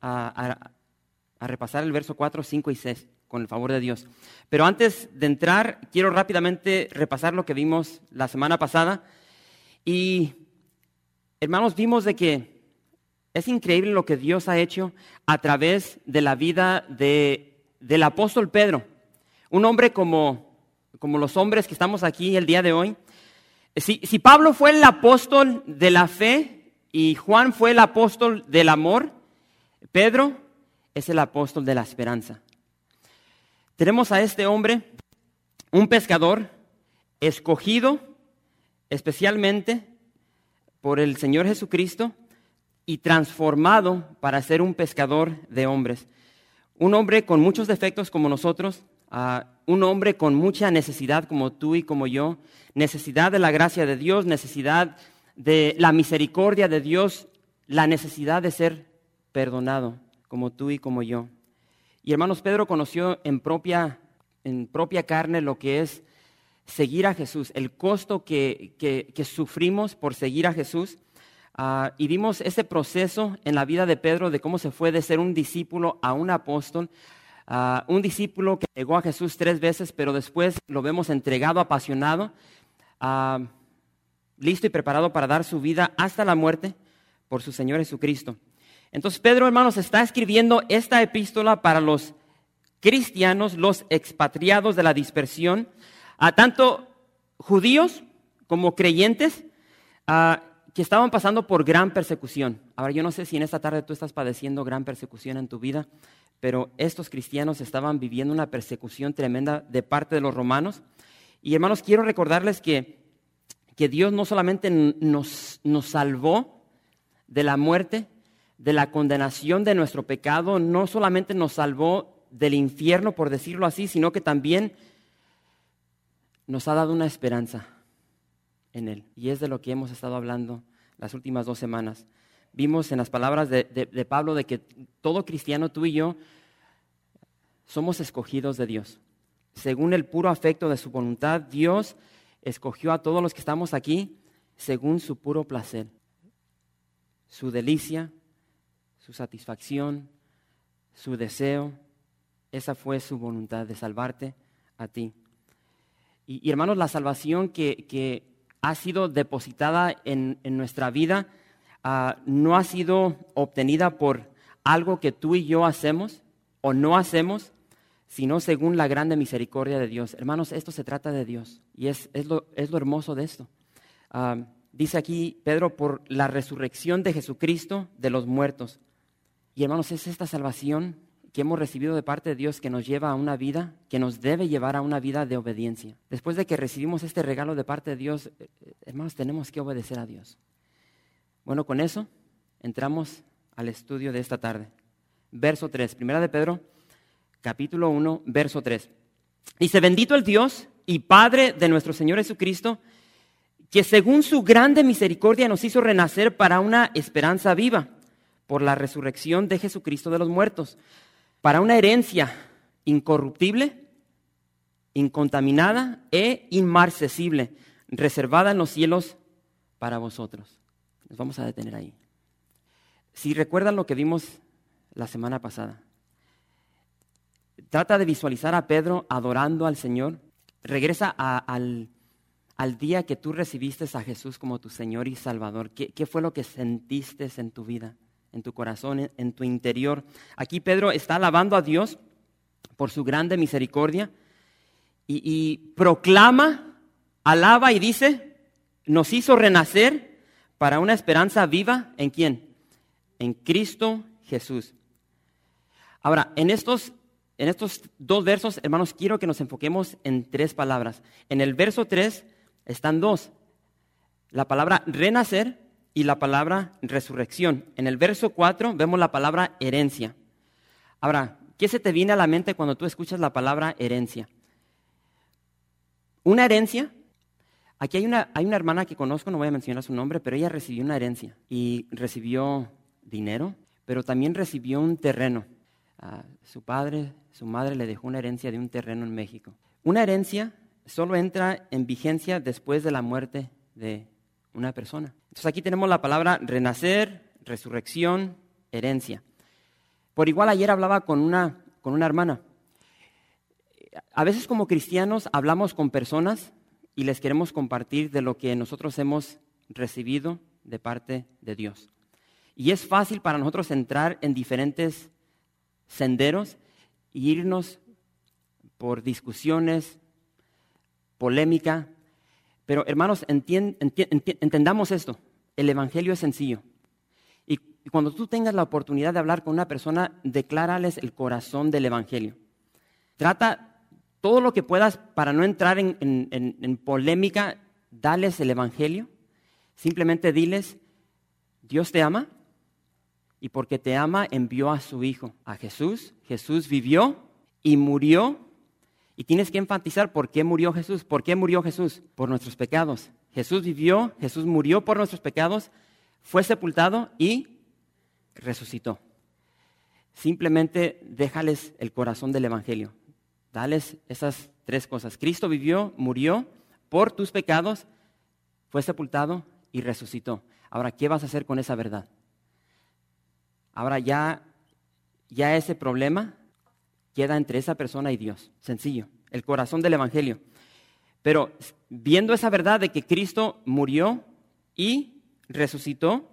a, repasar el verso 4, 5 y 6 con el favor de Dios. Pero antes de entrar, quiero rápidamente repasar lo que vimos la semana pasada. Y, hermanos, vimos de que es increíble lo que Dios ha hecho a través de la vida de, del apóstol Pedro. Un hombre como, como los hombres que estamos aquí el día de hoy. Si, si Pablo fue el apóstol de la fe y Juan fue el apóstol del amor, Pedro es el apóstol de la esperanza. Tenemos a este hombre, un pescador escogido especialmente por el Señor Jesucristo y transformado para ser un pescador de hombres. Un hombre con muchos defectos como nosotros, ah, un hombre con mucha necesidad como tú y como yo, necesidad de la gracia de Dios, necesidad de la misericordia de Dios, la necesidad de ser perdonado, como tú y como yo. Y hermanos, Pedro conoció en propia, en propia carne lo que es seguir a Jesús, el costo que, que, sufrimos por seguir a Jesús. Ah, y vimos ese proceso en la vida de Pedro de cómo se fue de ser un discípulo a un apóstol, un discípulo que llegó a Jesús tres veces, pero después lo vemos entregado, apasionado, listo y preparado para dar su vida hasta la muerte por su Señor Jesucristo. Entonces Pedro, hermanos, está escribiendo esta epístola para los cristianos, los expatriados de la dispersión, a tanto judíos como creyentes que estaban pasando por gran persecución. Ahora, yo no sé si en esta tarde tú estás padeciendo gran persecución en tu vida, pero estos cristianos estaban viviendo una persecución tremenda de parte de los romanos. Y hermanos, quiero recordarles que, que Dios no solamente nos, nos salvó de la muerte, de la condenación de nuestro pecado, no solamente nos salvó del infierno, por decirlo así, sino que también nos ha dado una esperanza en Él. Y es de lo que hemos estado hablando las últimas dos semanas. Vimos en las palabras de, Pablo de que todo cristiano, tú y yo, somos escogidos de Dios. Según el puro afecto de su voluntad, Dios escogió a todos los que estamos aquí según su puro placer, su delicia, su satisfacción, su deseo. Esa fue su voluntad de salvarte a ti. Y, hermanos, la salvación que, ha sido depositada en, nuestra vida ah, no ha sido obtenida por algo que tú y yo hacemos o no hacemos, sino según la grande misericordia de Dios. Hermanos, esto se trata de Dios y es, lo, hermoso de esto. Ah, dice aquí Pedro, por la resurrección de Jesucristo de los muertos. Y hermanos, es esta salvación que hemos recibido de parte de Dios que nos lleva a una vida, que nos debe llevar a una vida de obediencia. Después de que recibimos este regalo de parte de Dios, eh, eh, hermanos, tenemos que obedecer a Dios. Bueno, con eso entramos al estudio de esta tarde. Verso 3, primera de Pedro, capítulo 1, verso 3. Dice, bendito el Dios y Padre de nuestro Señor Jesucristo, que según su grande misericordia nos hizo renacer para una esperanza viva por la resurrección de Jesucristo de los muertos, para una herencia incorruptible, incontaminada e inmarcesible, reservada en los cielos para vosotros. Nos vamos a detener ahí. Si recuerdan lo que vimos la semana pasada, trata de visualizar a Pedro adorando al Señor. Regresa al, día que tú recibiste a Jesús como tu Señor y Salvador. ¿Qué fue lo que sentiste en tu vida? En tu corazón, en tu interior. Aquí Pedro está alabando a Dios por su grande misericordia y, proclama, alaba y dice, nos hizo renacer para una esperanza viva en quién? En Cristo Jesús. Ahora, en estos, en estos dos versos, hermanos, quiero que nos enfoquemos en tres palabras. En el verso 3 están dos. La palabra renacer y la palabra resurrección. En el verso 4 vemos la palabra herencia. Ahora, ¿qué se te viene a la mente cuando tú escuchas la palabra herencia? Una herencia, aquí hay una, hay una hermana que conozco, no voy a mencionar su nombre, pero ella recibió una herencia y recibió dinero, pero también recibió un terreno. Ah, su padre, su madre le dejó una herencia de un terreno en México. Una herencia solo entra en vigencia después de la muerte de una persona. Entonces aquí tenemos la palabra renacer, resurrección, herencia. Por igual ayer hablaba con una, con una hermana. A veces como cristianos hablamos con personas y les queremos compartir de lo que nosotros hemos recibido de parte de Dios. Y es fácil para nosotros entrar en diferentes senderos e irnos por discusiones, polémica. Pero hermanos, entendamos esto. El Evangelio es sencillo. Y cuando tú tengas la oportunidad de hablar con una persona, declárales el corazón del Evangelio. Trata todo lo que puedas para no entrar en, en polémica, dales el Evangelio. Simplemente diles, Dios te ama, y porque te ama envió a su Hijo, a Jesús. Jesús vivió y murió. Y tienes que enfatizar por qué murió Jesús. ¿Por qué murió Jesús? Por nuestros pecados. Jesús vivió, Jesús murió por nuestros pecados, fue sepultado y resucitó. Simplemente déjales el corazón del Evangelio. Dales esas tres cosas. Cristo vivió, murió por tus pecados, fue sepultado y resucitó. Ahora, ¿qué vas a hacer con esa verdad? Ahora ya, ya ese problema queda entre esa persona y Dios. Sencillo, el corazón del Evangelio. Pero viendo esa verdad de que Cristo murió y resucitó,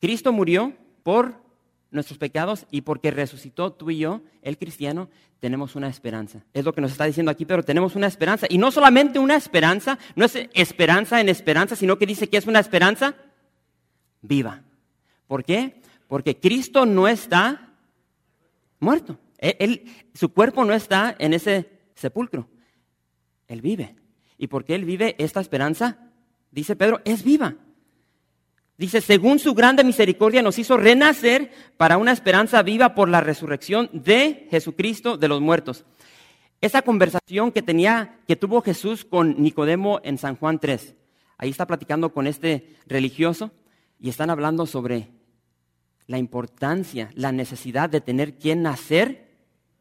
Cristo murió por nuestros pecados y porque resucitó tú y yo, el cristiano, tenemos una esperanza. Es lo que nos está diciendo aquí, pero tenemos una esperanza. Y no solamente una esperanza, no es esperanza en esperanza, sino que dice que es una esperanza viva. ¿Por qué? Porque Cristo no está muerto. Él, su cuerpo no está en ese sepulcro. Él vive. Y porque Él vive, esta esperanza, dice Pedro, es viva. Dice, según su grande misericordia nos hizo renacer para una esperanza viva por la resurrección de Jesucristo de los muertos. Esa conversación que tenía, que tuvo Jesús con Nicodemo en San Juan 3. Ahí está platicando con este religioso y están hablando sobre la importancia, la necesidad de tener que nacer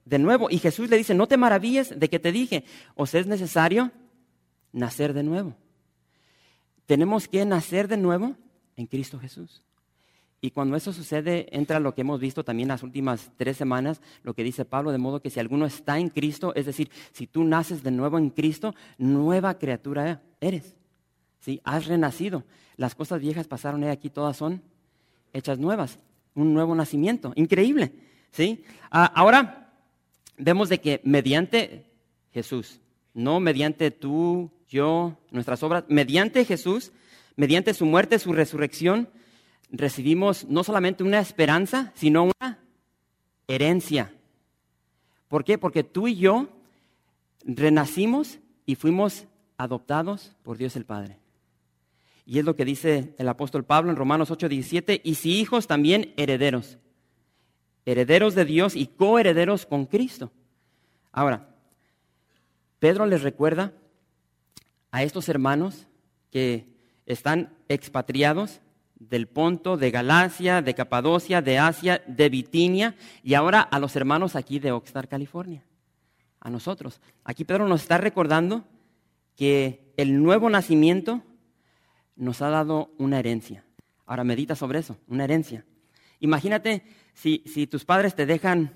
de nuevo. Y Jesús le dice, no te maravilles de que te dije, os es necesario nacer de nuevo. Tenemos que nacer de nuevo en Cristo Jesús. Y cuando eso sucede, entra lo que hemos visto también las últimas tres semanas, lo que dice Pablo, de modo que si alguno está en Cristo, es decir, si tú naces de nuevo en Cristo, nueva criatura eres. ¿Sí? Has renacido. Las cosas viejas pasaron, y aquí todas son hechas nuevas un nuevo nacimiento. Increíble. ¿sí? Ah, ahora vemos de que mediante Jesús, no mediante tú, yo, nuestras obras, mediante Jesús, mediante su muerte, su resurrección, recibimos no solamente una esperanza, sino una herencia. ¿Por qué? Porque tú y yo renacimos y fuimos adoptados por Dios el Padre. Y es lo que dice el apóstol Pablo en Romanos 8:17, y si hijos también herederos, herederos de Dios y coherederos con Cristo. Ahora, Pedro les recuerda a estos hermanos que están expatriados del Ponto, de Galacia, de Capadocia, de Asia, de Bitinia y ahora a los hermanos aquí de Oxnard, California, a nosotros. Aquí Pedro nos está recordando que el nuevo nacimiento nos ha dado una herencia. Ahora medita sobre eso, una herencia. Imagínate si, tus padres te dejan,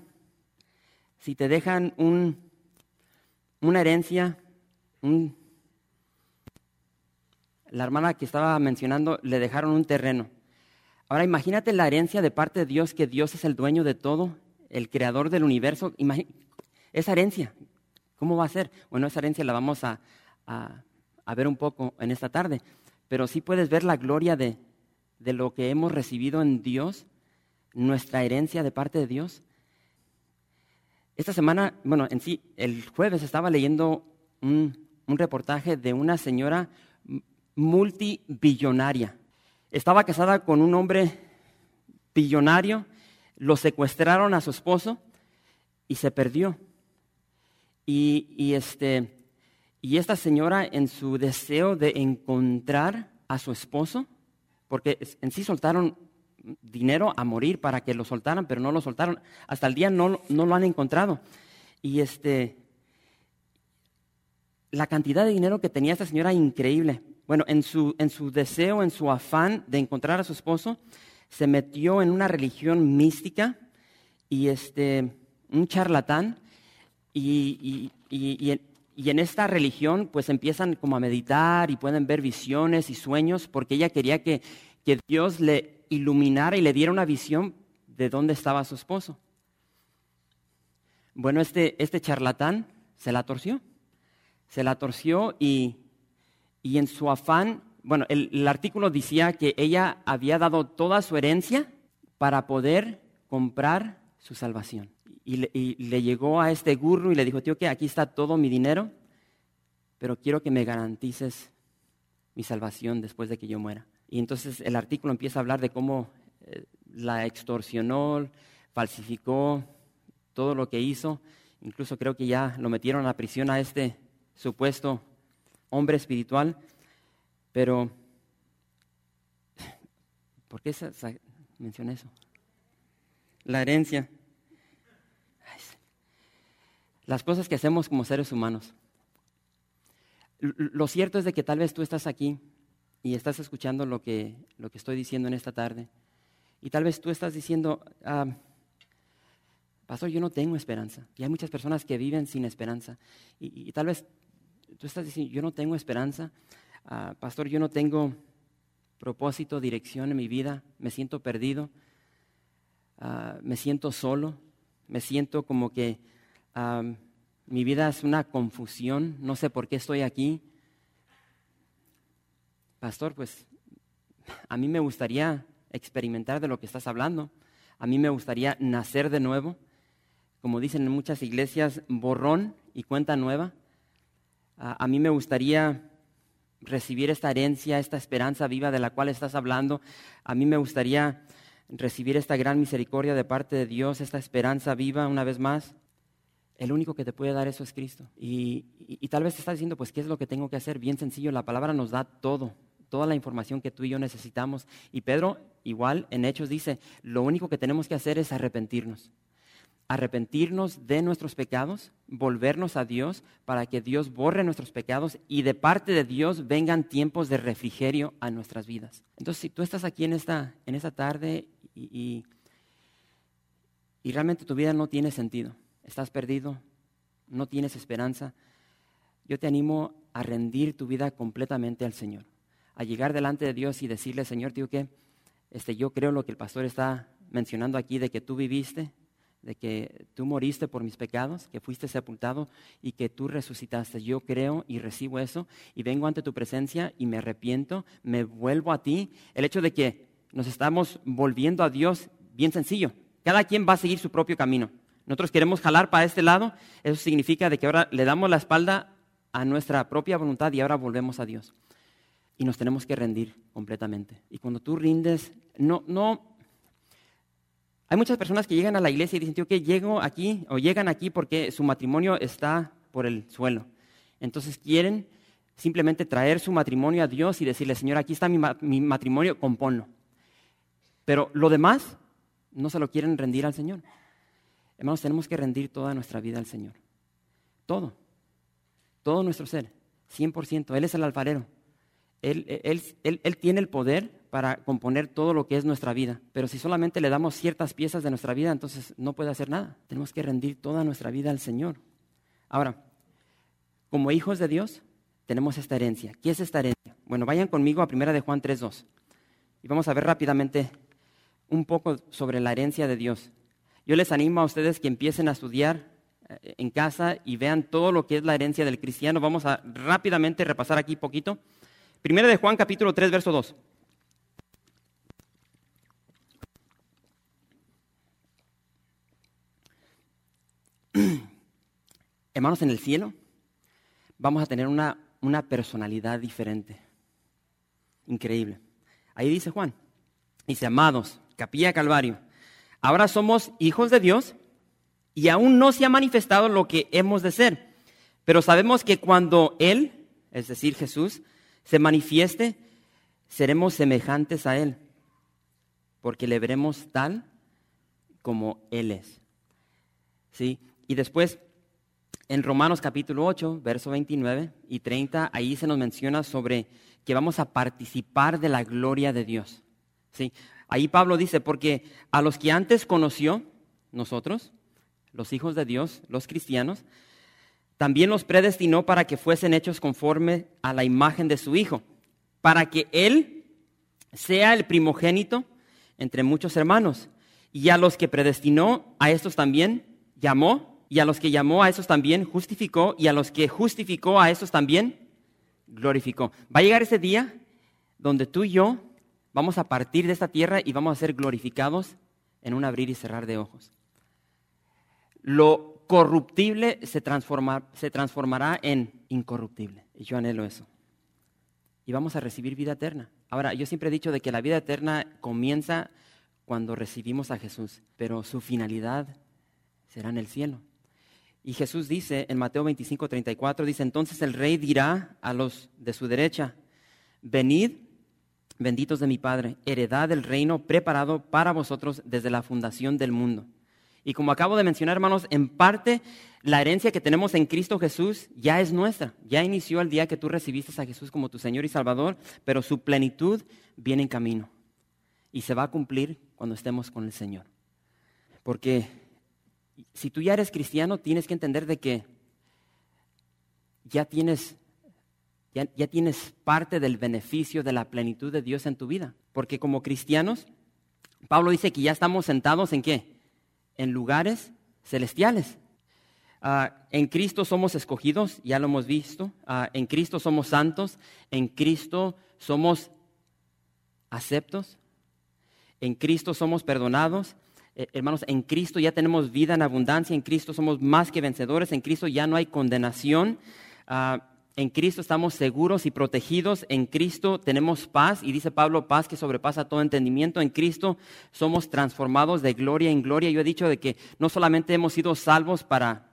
si te dejan un, una herencia, la hermana que estaba mencionando le dejaron un terreno. Ahora imagínate la herencia de parte de Dios, que Dios es el dueño de todo, el creador del universo. esa herencia, ¿cómo va a ser? Bueno, esa herencia la vamos a, a ver un poco en esta tarde pero sí puedes ver la gloria de, lo que hemos recibido en Dios, nuestra herencia de parte de Dios. Esta semana, bueno, en sí, el jueves estaba leyendo un, un reportaje de una señora multibillonaria. Estaba casada con un hombre billonario, lo secuestraron a su esposo y se perdió. Y, y, este, y esta señora en su deseo de encontrar a su esposo, porque en sí soltaron dinero a morir para que lo soltaran, pero no lo soltaron. Hasta el día no, no lo han encontrado. Y este, la cantidad de dinero que tenía esta señora increíble. Bueno, en su, en su deseo, en su afán de encontrar a su esposo, se metió en una religión mística y este, un charlatán. Y, y, y, en esta religión pues empiezan como a meditar y pueden ver visiones y sueños porque ella quería que, que Dios le iluminara y le diera una visión de dónde estaba su esposo. Bueno, este, este charlatán se la torció. Se la torció y, y en su afán, bueno, el, artículo decía que ella había dado toda su herencia para poder comprar su salvación. Y le, llegó a este gurú y le dijo, tío, que aquí está todo mi dinero, pero quiero que me garantices mi salvación después de que yo muera. Y entonces el artículo empieza a hablar de cómo eh, la extorsionó, falsificó todo lo que hizo. Incluso creo que ya lo metieron a prisión a este supuesto hombre espiritual. Pero, ¿por qué mencioné eso? La herencia. Las cosas que hacemos como seres humanos. Lo cierto es de que tal vez tú estás aquí y estás escuchando lo que, lo que estoy diciendo en esta tarde, y tal vez tú estás diciendo, ah, Pastor, yo no tengo esperanza. Y hay muchas personas que viven sin esperanza. Y, tal vez tú estás diciendo, yo no tengo esperanza. Ah, Pastor, yo no tengo propósito, dirección en mi vida. Me siento perdido. Ah, me siento solo. Me siento como que mi vida es una confusión. No sé por qué estoy aquí pastor, pues a mí me gustaría experimentar de lo que estás hablando. A mí me gustaría nacer de nuevo. Como dicen en muchas iglesias, borrón y cuenta nueva. A, mí me gustaría recibir esta herencia, esta esperanza viva de la cual estás hablando. A mí me gustaría recibir esta gran misericordia de parte de Dios, esta esperanza viva una vez más. El único que te puede dar eso es Cristo. Y, y, tal vez te estás diciendo, pues, ¿qué es lo que tengo que hacer? Bien sencillo, la palabra nos da todo toda la información que tú y yo necesitamos. Y Pedro, igual en Hechos, dice, lo único que tenemos que hacer es arrepentirnos. Arrepentirnos de nuestros pecados, volvernos a Dios para que Dios borre nuestros pecados y de parte de Dios vengan tiempos de refrigerio a nuestras vidas. Entonces, si tú estás aquí en esta, en esta tarde y, y realmente tu vida no tiene sentido, estás perdido, no tienes esperanza, yo te animo a rendir tu vida completamente al Señor a llegar delante de Dios y decirle, Señor, digo que este, yo creo lo que el pastor está mencionando aquí, de que tú viviste, de que tú moriste por mis pecados, que fuiste sepultado y que tú resucitaste. Yo creo y recibo eso y vengo ante tu presencia y me arrepiento, me vuelvo a ti. El hecho de que nos estamos volviendo a Dios, bien sencillo. Cada quien va a seguir su propio camino. Nosotros queremos jalar para este lado, eso significa de que ahora le damos la espalda a nuestra propia voluntad y ahora volvemos a Dios y nos tenemos que rendir completamente. Y cuando tú rindes, no, no, hay muchas personas que llegan a la iglesia y dicen, tío, que llego aquí o llegan aquí porque su matrimonio está por el suelo. Entonces quieren simplemente traer su matrimonio a Dios y decirle, Señor, aquí está mi, matrimonio, componlo. Pero lo demás no se lo quieren rendir al Señor. Hermanos, tenemos que rendir toda nuestra vida al Señor. Todo. Todo nuestro ser. 100%. Él es el alfarero. Él, tiene el poder para componer todo lo que es nuestra vida, pero si solamente le damos ciertas piezas de nuestra vida, entonces no puede hacer nada. Tenemos que rendir toda nuestra vida al Señor. Ahora, como hijos de Dios, tenemos esta herencia. ¿Qué es esta herencia? Bueno, vayan conmigo a 1 de Juan 3.2 y vamos a ver rápidamente un poco sobre la herencia de Dios. Yo les animo a ustedes que empiecen a estudiar eh, en casa y vean todo lo que es la herencia del cristiano. Vamos a rápidamente repasar aquí poquito. Primera de Juan capítulo 3, verso 2. Hermanos, en el cielo vamos a tener una, una personalidad diferente. Increíble. Ahí dice Juan, dice, amados, capilla Calvario, ahora somos hijos de Dios y aún no se ha manifestado lo que hemos de ser. Pero sabemos que cuando Él, es decir, Jesús, se manifieste, seremos semejantes a Él, porque le veremos tal como Él es. ¿Sí? Y después, en Romanos capítulo 8, verso 29 y 30, ahí se nos menciona sobre que vamos a participar de la gloria de Dios. ¿Sí? Ahí Pablo dice, porque a los que antes conoció, nosotros, los hijos de Dios, los cristianos, también los predestinó para que fuesen hechos conforme a la imagen de su Hijo, para que Él sea el primogénito entre muchos hermanos. Y a los que predestinó, a estos también llamó, y a los que llamó, a estos también justificó, y a los que justificó, a estos también glorificó. Va a llegar ese día donde tú y yo vamos a partir de esta tierra y vamos a ser glorificados en un abrir y cerrar de ojos. Lo corruptible se, se transformará en incorruptible. Y yo anhelo eso. Y vamos a recibir vida eterna. Ahora, yo siempre he dicho de que la vida eterna comienza cuando recibimos a Jesús, pero su finalidad será en el cielo. Y Jesús dice en Mateo 25, 34, dice, entonces el rey dirá a los de su derecha, venid, benditos de mi Padre, heredad del reino preparado para vosotros desde la fundación del mundo. Y como acabo de mencionar, hermanos, en parte la herencia que tenemos en Cristo Jesús ya es nuestra. Ya inició el día que tú recibiste a Jesús como tu Señor y Salvador, pero su plenitud viene en camino. Y se va a cumplir cuando estemos con el Señor. Porque si tú ya eres cristiano, tienes que entender de que ya tienes, ya, tienes parte del beneficio de la plenitud de Dios en tu vida. Porque como cristianos, Pablo dice que ya estamos sentados en qué? en lugares celestiales. Ah, en Cristo somos escogidos, ya lo hemos visto. Ah, en Cristo somos santos. En Cristo somos aceptos. En Cristo somos perdonados. Eh, hermanos, en Cristo ya tenemos vida en abundancia. En Cristo somos más que vencedores. En Cristo ya no hay condenación. Ah, en Cristo estamos seguros y protegidos, en Cristo tenemos paz, y dice Pablo, paz que sobrepasa todo entendimiento, en Cristo somos transformados de gloria en gloria. Yo he dicho de que no solamente hemos sido salvos para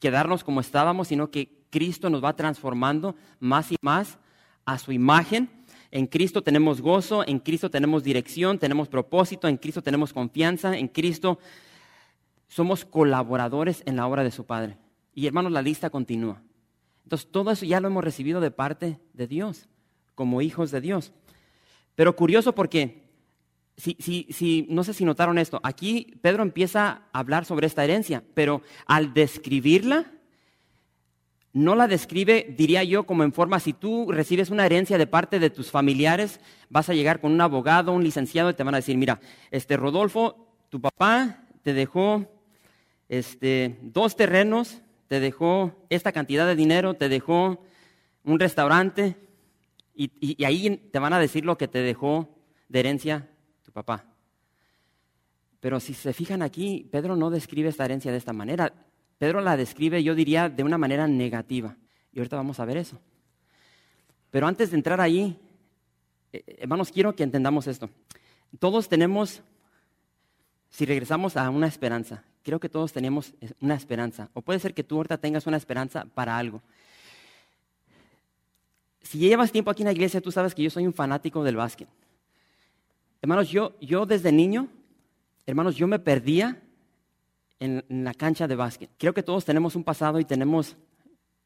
quedarnos como estábamos, sino que Cristo nos va transformando más y más a su imagen. En Cristo tenemos gozo, en Cristo tenemos dirección, tenemos propósito, en Cristo tenemos confianza, en Cristo somos colaboradores en la obra de su Padre. Y hermanos, la lista continúa. Entonces, todo eso ya lo hemos recibido de parte de Dios, como hijos de Dios. Pero curioso porque, si, si, no sé si notaron esto, aquí Pedro empieza a hablar sobre esta herencia, pero al describirla, no la describe, diría yo, como en forma, si tú recibes una herencia de parte de tus familiares, vas a llegar con un abogado, un licenciado, y te van a decir, mira, este Rodolfo, tu papá te dejó este, dos terrenos te dejó esta cantidad de dinero, te dejó un restaurante y, ahí te van a decir lo que te dejó de herencia tu papá. Pero si se fijan aquí, Pedro no describe esta herencia de esta manera. Pedro la describe, yo diría, de una manera negativa. Y ahorita vamos a ver eso. Pero antes de entrar ahí, eh, hermanos, quiero que entendamos esto. Todos tenemos, si regresamos a una esperanza, creo que todos tenemos una esperanza. O puede ser que tú ahorita tengas una esperanza para algo. Si llevas tiempo aquí en la iglesia, tú sabes que yo soy un fanático del básquet. Hermanos, yo, yo desde niño, hermanos, yo me perdía en, la cancha de básquet. Creo que todos tenemos un pasado y tenemos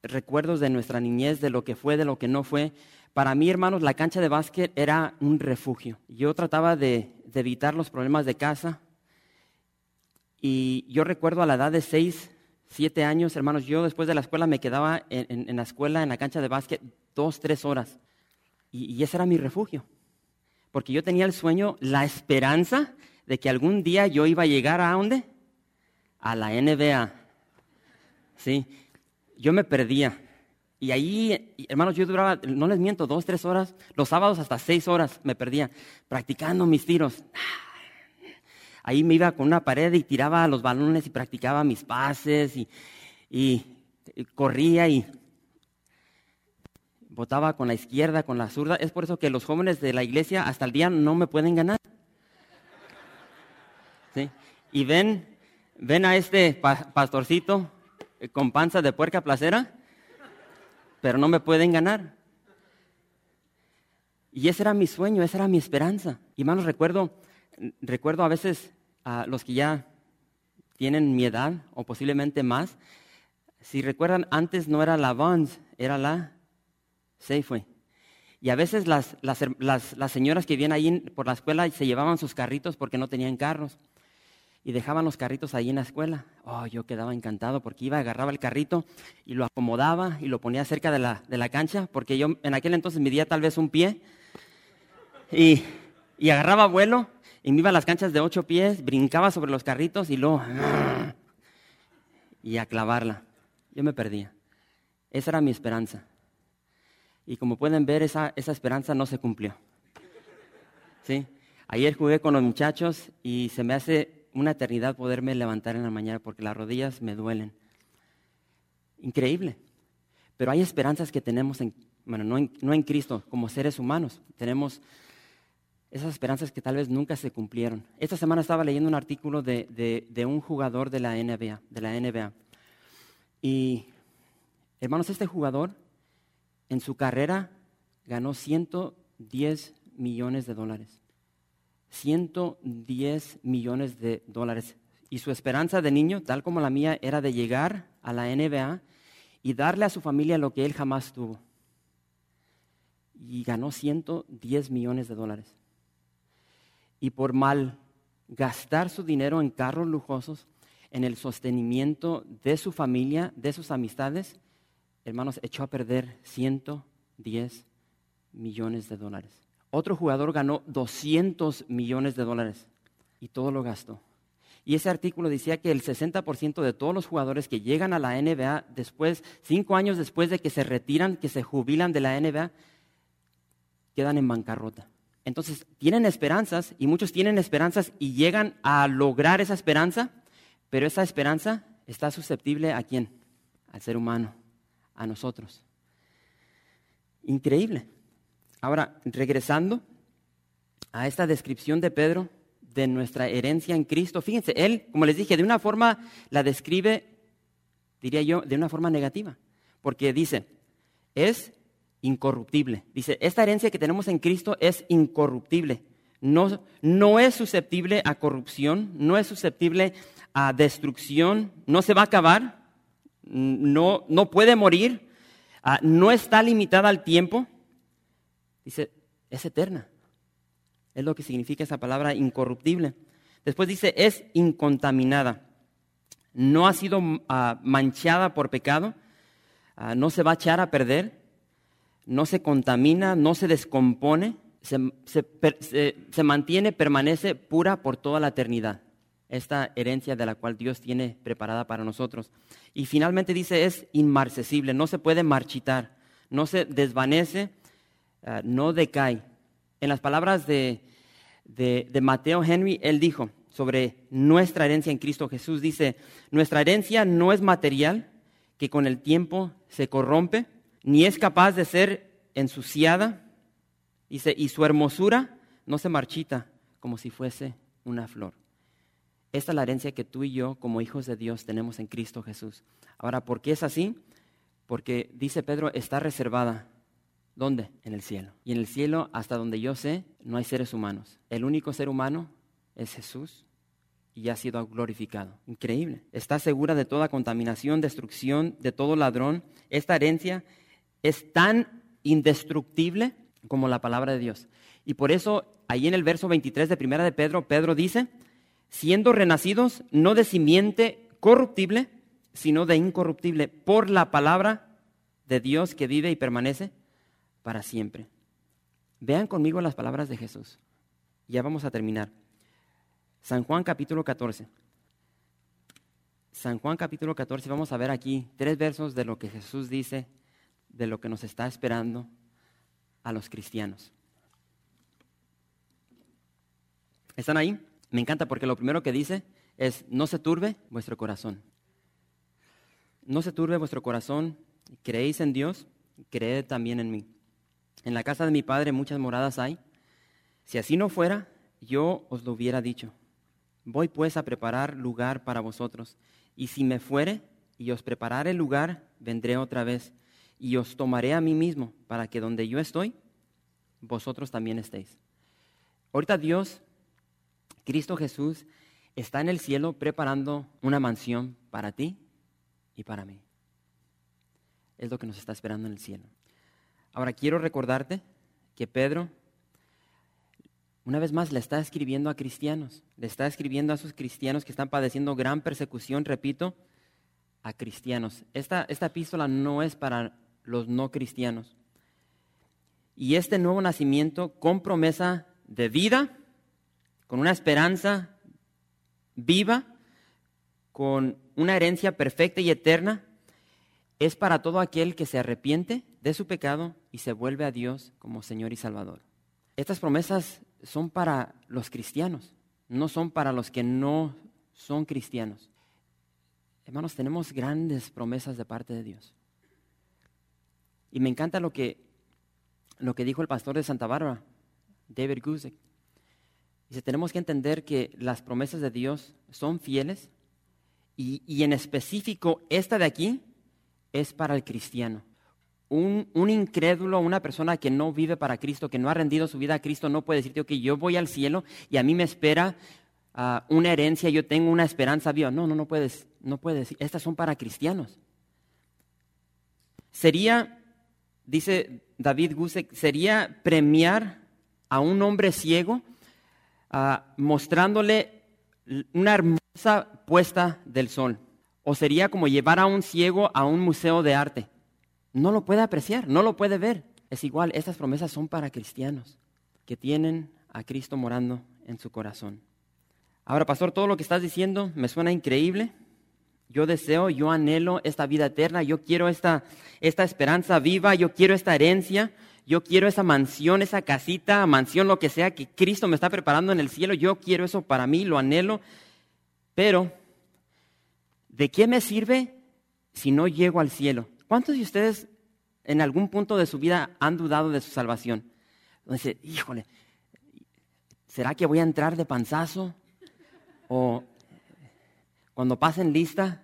recuerdos de nuestra niñez, de lo que fue, de lo que no fue. Para mí, hermanos, la cancha de básquet era un refugio. Yo trataba de, evitar los problemas de casa, y yo recuerdo a la edad de seis, siete años, hermanos, yo después de la escuela me quedaba en, la escuela, en la cancha de básquet, dos, tres horas. Y, ese era mi refugio. Porque yo tenía el sueño, la esperanza de que algún día yo iba a llegar a dónde? A la NBA. Sí, yo me perdía. Y ahí, hermanos, yo duraba, no les miento, dos, tres horas, los sábados hasta seis horas me perdía, practicando mis tiros ahí me iba con una pared y tiraba los balones y practicaba mis pases y, corría y votaba con la izquierda, con la zurda. Es por eso que los jóvenes de la iglesia hasta el día no me pueden ganar. ¿Sí? Y ven, ven a este pastorcito con panza de puerca placera, pero no me pueden ganar. Y ese era mi sueño, esa era mi esperanza. Y hermanos, recuerdo, recuerdo a veces a los que ya tienen mi edad o posiblemente más. Si recuerdan, antes no era la Vons, era la Safeway. Y a veces las, las, señoras que vienen ahí por la escuela se llevaban sus carritos porque no tenían carros. Y dejaban los carritos ahí en la escuela. Oh, yo quedaba encantado porque iba, agarraba el carrito y lo acomodaba y lo ponía cerca de la, de la cancha, porque yo en aquel entonces medía tal vez un pie y, agarraba vuelo y me iba a las canchas de ocho pies, brincaba sobre los carritos y luego... Y a clavarla. Yo me perdía. Esa era mi esperanza. Y como pueden ver, esa, esa esperanza no se cumplió. ¿Sí? Ayer jugué con los muchachos y se me hace una eternidad poderme levantar en la mañana porque las rodillas me duelen. Increíble. Pero hay esperanzas que tenemos en, bueno, no en, no en Cristo, como seres humanos. Tenemos esas esperanzas que tal vez nunca se cumplieron. Esta semana estaba leyendo un artículo de, un jugador de la NBA, de la NBA. Y, hermanos, este jugador en su carrera ganó 110 millones de dólares. 110 millones de dólares. Y su esperanza de niño, tal como la mía, era de llegar a la NBA y darle a su familia lo que él jamás tuvo. Y ganó 110 millones de dólares y por mal gastar su dinero en carros lujosos, en el sostenimiento de su familia, de sus amistades, hermanos, echó a perder 110 millones de dólares. Otro jugador ganó 200 millones de dólares y todo lo gastó. Y ese artículo decía que el 60% de todos los jugadores que llegan a la NBA después, cinco años después de que se retiran, que se jubilan de la NBA, quedan en bancarrota. Entonces, tienen esperanzas y muchos tienen esperanzas y llegan a lograr esa esperanza, pero esa esperanza está susceptible a quién? Al ser humano, a nosotros. Increíble. Ahora, regresando a esta descripción de Pedro de nuestra herencia en Cristo, fíjense, él, como les dije, de una forma la describe, diría yo, de una forma negativa, porque dice, es incorruptible. Dice, esta herencia que tenemos en Cristo es incorruptible. No, no es susceptible a corrupción, no es susceptible a destrucción, no se va a acabar, no, no puede morir, ah, no está limitada al tiempo. Dice, es eterna. Es lo que significa esa palabra incorruptible. Después dice, es incontaminada. No ha sido ah, manchada por pecado, ah, no se va a echar a perder no se contamina, no se descompone, se, mantiene, permanece pura por toda la eternidad. Esta herencia de la cual Dios tiene preparada para nosotros. Y finalmente dice, es inmarcesible, no se puede marchitar, no se desvanece, ah, no decae. En las palabras de, de Mateo Henry, él dijo sobre nuestra herencia en Cristo Jesús, dice, nuestra herencia no es material que con el tiempo se corrompe, ni es capaz de ser ensuciada, dice, y su hermosura no se marchita como si fuese una flor. Esta es la herencia que tú y yo, como hijos de Dios, tenemos en Cristo Jesús. Ahora, ¿por qué es así? Porque, dice Pedro, está reservada. ¿Dónde? En el cielo. Y en el cielo, hasta donde yo sé, no hay seres humanos. El único ser humano es Jesús y ha sido glorificado. Increíble. Está segura de toda contaminación, destrucción, de todo ladrón. Esta herencia es tan indestructible como la palabra de Dios. Y por eso, ahí en el verso 23 de Primera de Pedro, Pedro dice, siendo renacidos no de simiente corruptible, sino de incorruptible, por la palabra de Dios que vive y permanece para siempre. Vean conmigo las palabras de Jesús. Ya vamos a terminar. San Juan capítulo 14. San Juan capítulo 14, vamos a ver aquí tres versos de lo que Jesús dice de lo que nos está esperando a los cristianos. ¿Están ahí? Me encanta porque lo primero que dice es, no se turbe vuestro corazón. No se turbe vuestro corazón, creéis en Dios, creed también en mí. En la casa de mi Padre muchas moradas hay. Si así no fuera, yo os lo hubiera dicho. Voy pues a preparar lugar para vosotros. Y si me fuere y os preparare lugar, vendré otra vez y os tomaré a mí mismo para que donde yo estoy, vosotros también estéis. Ahorita Dios, Cristo Jesús, está en el cielo preparando una mansión para ti y para mí. Es lo que nos está esperando en el cielo. Ahora quiero recordarte que Pedro, una vez más, le está escribiendo a cristianos, le está escribiendo a esos cristianos que están padeciendo gran persecución, repito, a cristianos. Esta, esta epístola no es para los no cristianos. Y este nuevo nacimiento con promesa de vida, con una esperanza viva, con una herencia perfecta y eterna, es para todo aquel que se arrepiente de su pecado y se vuelve a Dios como Señor y Salvador. Estas promesas son para los cristianos, no son para los que no son cristianos. Hermanos, tenemos grandes promesas de parte de Dios. Y me encanta lo que, lo que dijo el pastor de Santa Bárbara, David Guzik. Dice, tenemos que entender que las promesas de Dios son fieles y, y en específico esta de aquí es para el cristiano. Un, un, incrédulo, una persona que no vive para Cristo, que no ha rendido su vida a Cristo, no puede decirte, que yo voy al cielo y a mí me espera uh, una herencia, yo tengo una esperanza viva. No, no, no puedes, no puedes. Estas son para cristianos. Sería dice David Gusek, sería premiar a un hombre ciego ah, mostrándole una hermosa puesta del sol. O sería como llevar a un ciego a un museo de arte. No lo puede apreciar, no lo puede ver. Es igual, estas promesas son para cristianos que tienen a Cristo morando en su corazón. Ahora, pastor, todo lo que estás diciendo me suena increíble, yo deseo, yo anhelo esta vida eterna, yo quiero esta, esta esperanza viva, yo quiero esta herencia, yo quiero esa mansión, esa casita, mansión, lo que sea que Cristo me está preparando en el cielo, yo quiero eso para mí, lo anhelo, pero ¿de qué me sirve si no llego al cielo? ¿Cuántos de ustedes en algún punto de su vida han dudado de su salvación? Dice, híjole, ¿será que voy a entrar de panzazo? ¿O cuando pasen lista,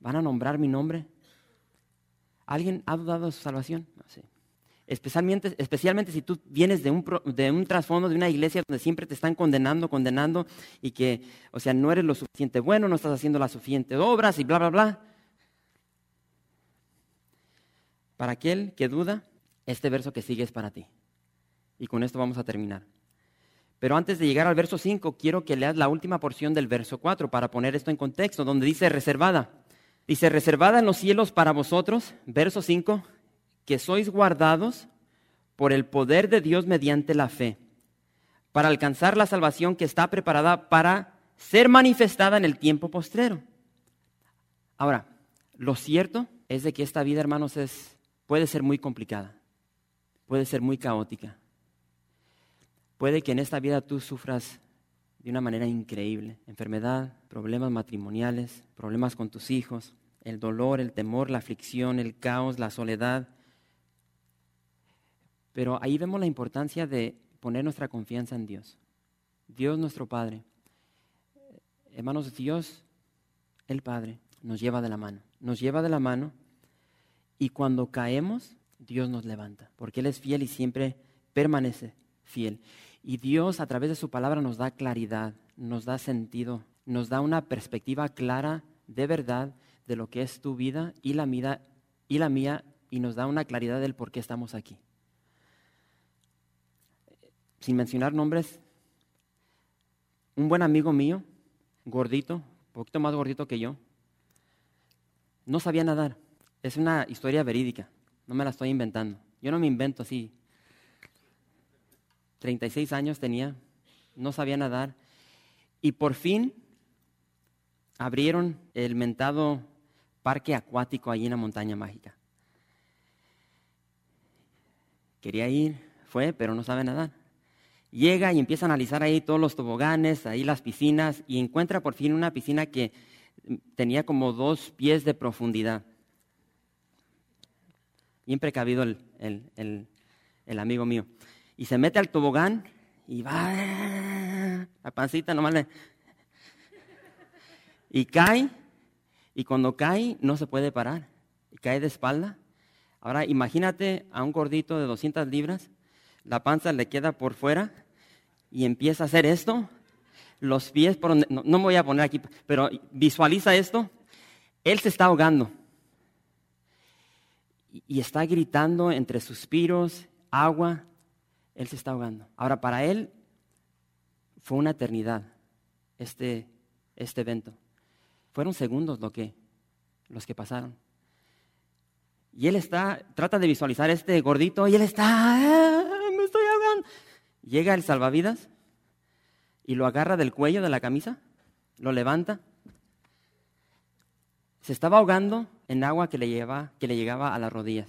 ¿van a nombrar mi nombre? ¿Alguien ha dudado de su salvación? Sé. Especialmente, especialmente si tú vienes de un, de un trasfondo de una iglesia donde siempre te están condenando, condenando y que, o sea, no eres lo suficiente bueno, no estás haciendo las suficientes obras y bla, bla, bla. Para aquel que duda, este verso que sigue es para ti. Y con esto vamos a terminar. Pero antes de llegar al verso 5, quiero que leas la última porción del verso 4 para poner esto en contexto, donde dice reservada. Dice, reservada en los cielos para vosotros, verso 5, que sois guardados por el poder de Dios mediante la fe, para alcanzar la salvación que está preparada para ser manifestada en el tiempo postrero. Ahora, lo cierto es de que esta vida, hermanos, es, puede ser muy complicada, puede ser muy caótica. Puede que en esta vida tú sufras de una manera increíble. Enfermedad, problemas matrimoniales, problemas con tus hijos, el dolor, el temor, la aflicción, el caos, la soledad. Pero ahí vemos la importancia de poner nuestra confianza en Dios. Dios nuestro Padre. Hermanos, Dios, el Padre, nos lleva de la mano. Nos lleva de la mano y cuando caemos, Dios nos levanta, porque Él es fiel y siempre permanece fiel. Y Dios a través de su palabra nos da claridad, nos da sentido, nos da una perspectiva clara de verdad de lo que es tu vida y la mía y, la mía, y nos da una claridad del por qué estamos aquí. Sin mencionar nombres, un buen amigo mío, gordito, un poquito más gordito que yo, no sabía nadar. Es una historia verídica, no me la estoy inventando. Yo no me invento así 36 años tenía, no sabía nadar. Y por fin abrieron el mentado parque acuático allí en la montaña mágica. Quería ir, fue, pero no sabe nadar. Llega y empieza a analizar ahí todos los toboganes, ahí las piscinas, y encuentra por fin una piscina que tenía como dos pies de profundidad. Bien precavido el, el amigo mío. Y se mete al tobogán y va, la pancita nomás le, y cae, y cuando cae no se puede parar, y cae de espalda. Ahora imagínate a un gordito de 200 libras, la panza le queda por fuera y empieza a hacer esto, los pies por donde, no, no me voy a poner aquí, pero visualiza esto, él se está ahogando y está gritando entre suspiros, agua, él se está ahogando. Ahora, para él fue una eternidad este, este evento. Fueron segundos lo que, los que pasaron. Y él está, trata de visualizar este gordito y él está, ah, me estoy ahogando. Llega el salvavidas y lo agarra del cuello de la camisa, lo levanta. Se estaba ahogando en agua que le, lleva, que le llegaba a las rodillas.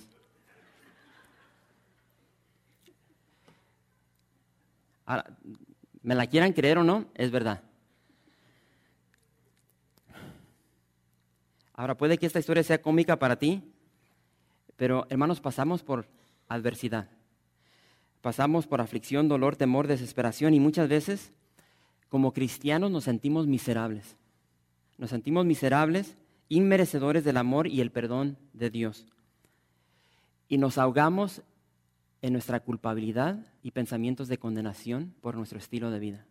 Ahora, me la quieran creer o no, es verdad. Ahora, puede que esta historia sea cómica para ti, pero hermanos, pasamos por adversidad. Pasamos por aflicción, dolor, temor, desesperación y muchas veces como cristianos nos sentimos miserables. Nos sentimos miserables, inmerecedores del amor y el perdón de Dios. Y nos ahogamos en nuestra culpabilidad y pensamientos de condenación por nuestro estilo de vida.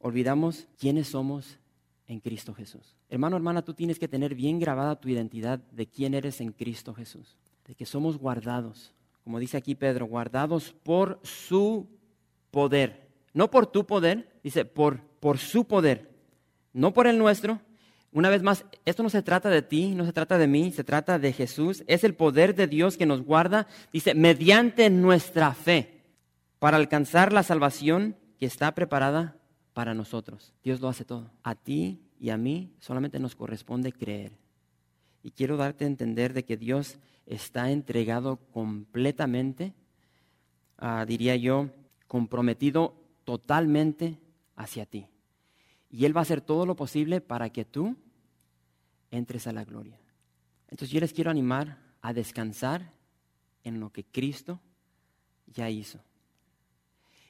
Olvidamos quiénes somos en Cristo Jesús. Hermano, hermana, tú tienes que tener bien grabada tu identidad de quién eres en Cristo Jesús, de que somos guardados, como dice aquí Pedro, guardados por su poder. No por tu poder, dice por, por su poder, no por el nuestro, una vez más, esto no se trata de ti, no se trata de mí, se trata de Jesús. Es el poder de Dios que nos guarda, dice, mediante nuestra fe, para alcanzar la salvación que está preparada para nosotros. Dios lo hace todo. A ti y a mí solamente nos corresponde creer. Y quiero darte a entender de que Dios está entregado completamente, ah, diría yo, comprometido totalmente hacia ti. Y Él va a hacer todo lo posible para que tú entres a la gloria. Entonces yo les quiero animar a descansar en lo que Cristo ya hizo.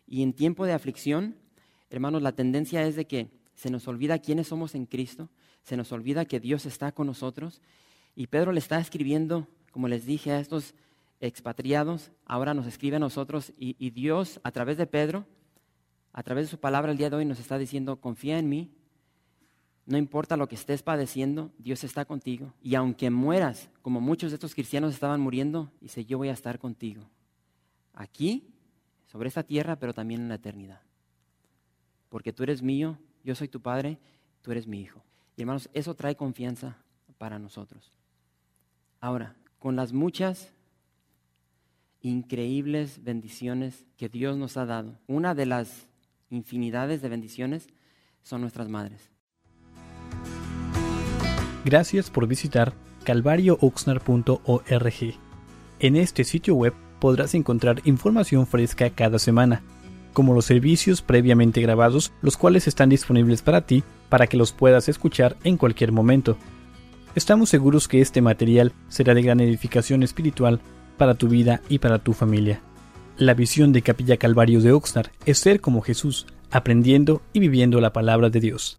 Y en tiempo de aflicción, hermanos, la tendencia es de que se nos olvida quiénes somos en Cristo, se nos olvida que Dios está con nosotros. Y Pedro le está escribiendo, como les dije, a estos expatriados, ahora nos escribe a nosotros y, y Dios a través de Pedro a través de su palabra el día de hoy nos está diciendo, confía en mí, no importa lo que estés padeciendo, Dios está contigo. Y aunque mueras, como muchos de estos cristianos estaban muriendo, dice, yo voy a estar contigo. Aquí, sobre esta tierra, pero también en la eternidad. Porque tú eres mío, yo soy tu padre, tú eres mi hijo. Y hermanos, eso trae confianza para nosotros. Ahora, con las muchas increíbles bendiciones que Dios nos ha dado, una de las infinidades de bendiciones son nuestras madres. Gracias por visitar calvariooxnar.org. En este sitio web podrás encontrar información fresca cada semana, como los servicios previamente grabados, los cuales están disponibles para ti para que los puedas escuchar en cualquier momento. Estamos seguros que este material será de gran edificación espiritual para tu vida y para tu familia. La visión de Capilla Calvario de Oxnard es ser como Jesús, aprendiendo y viviendo la palabra de Dios.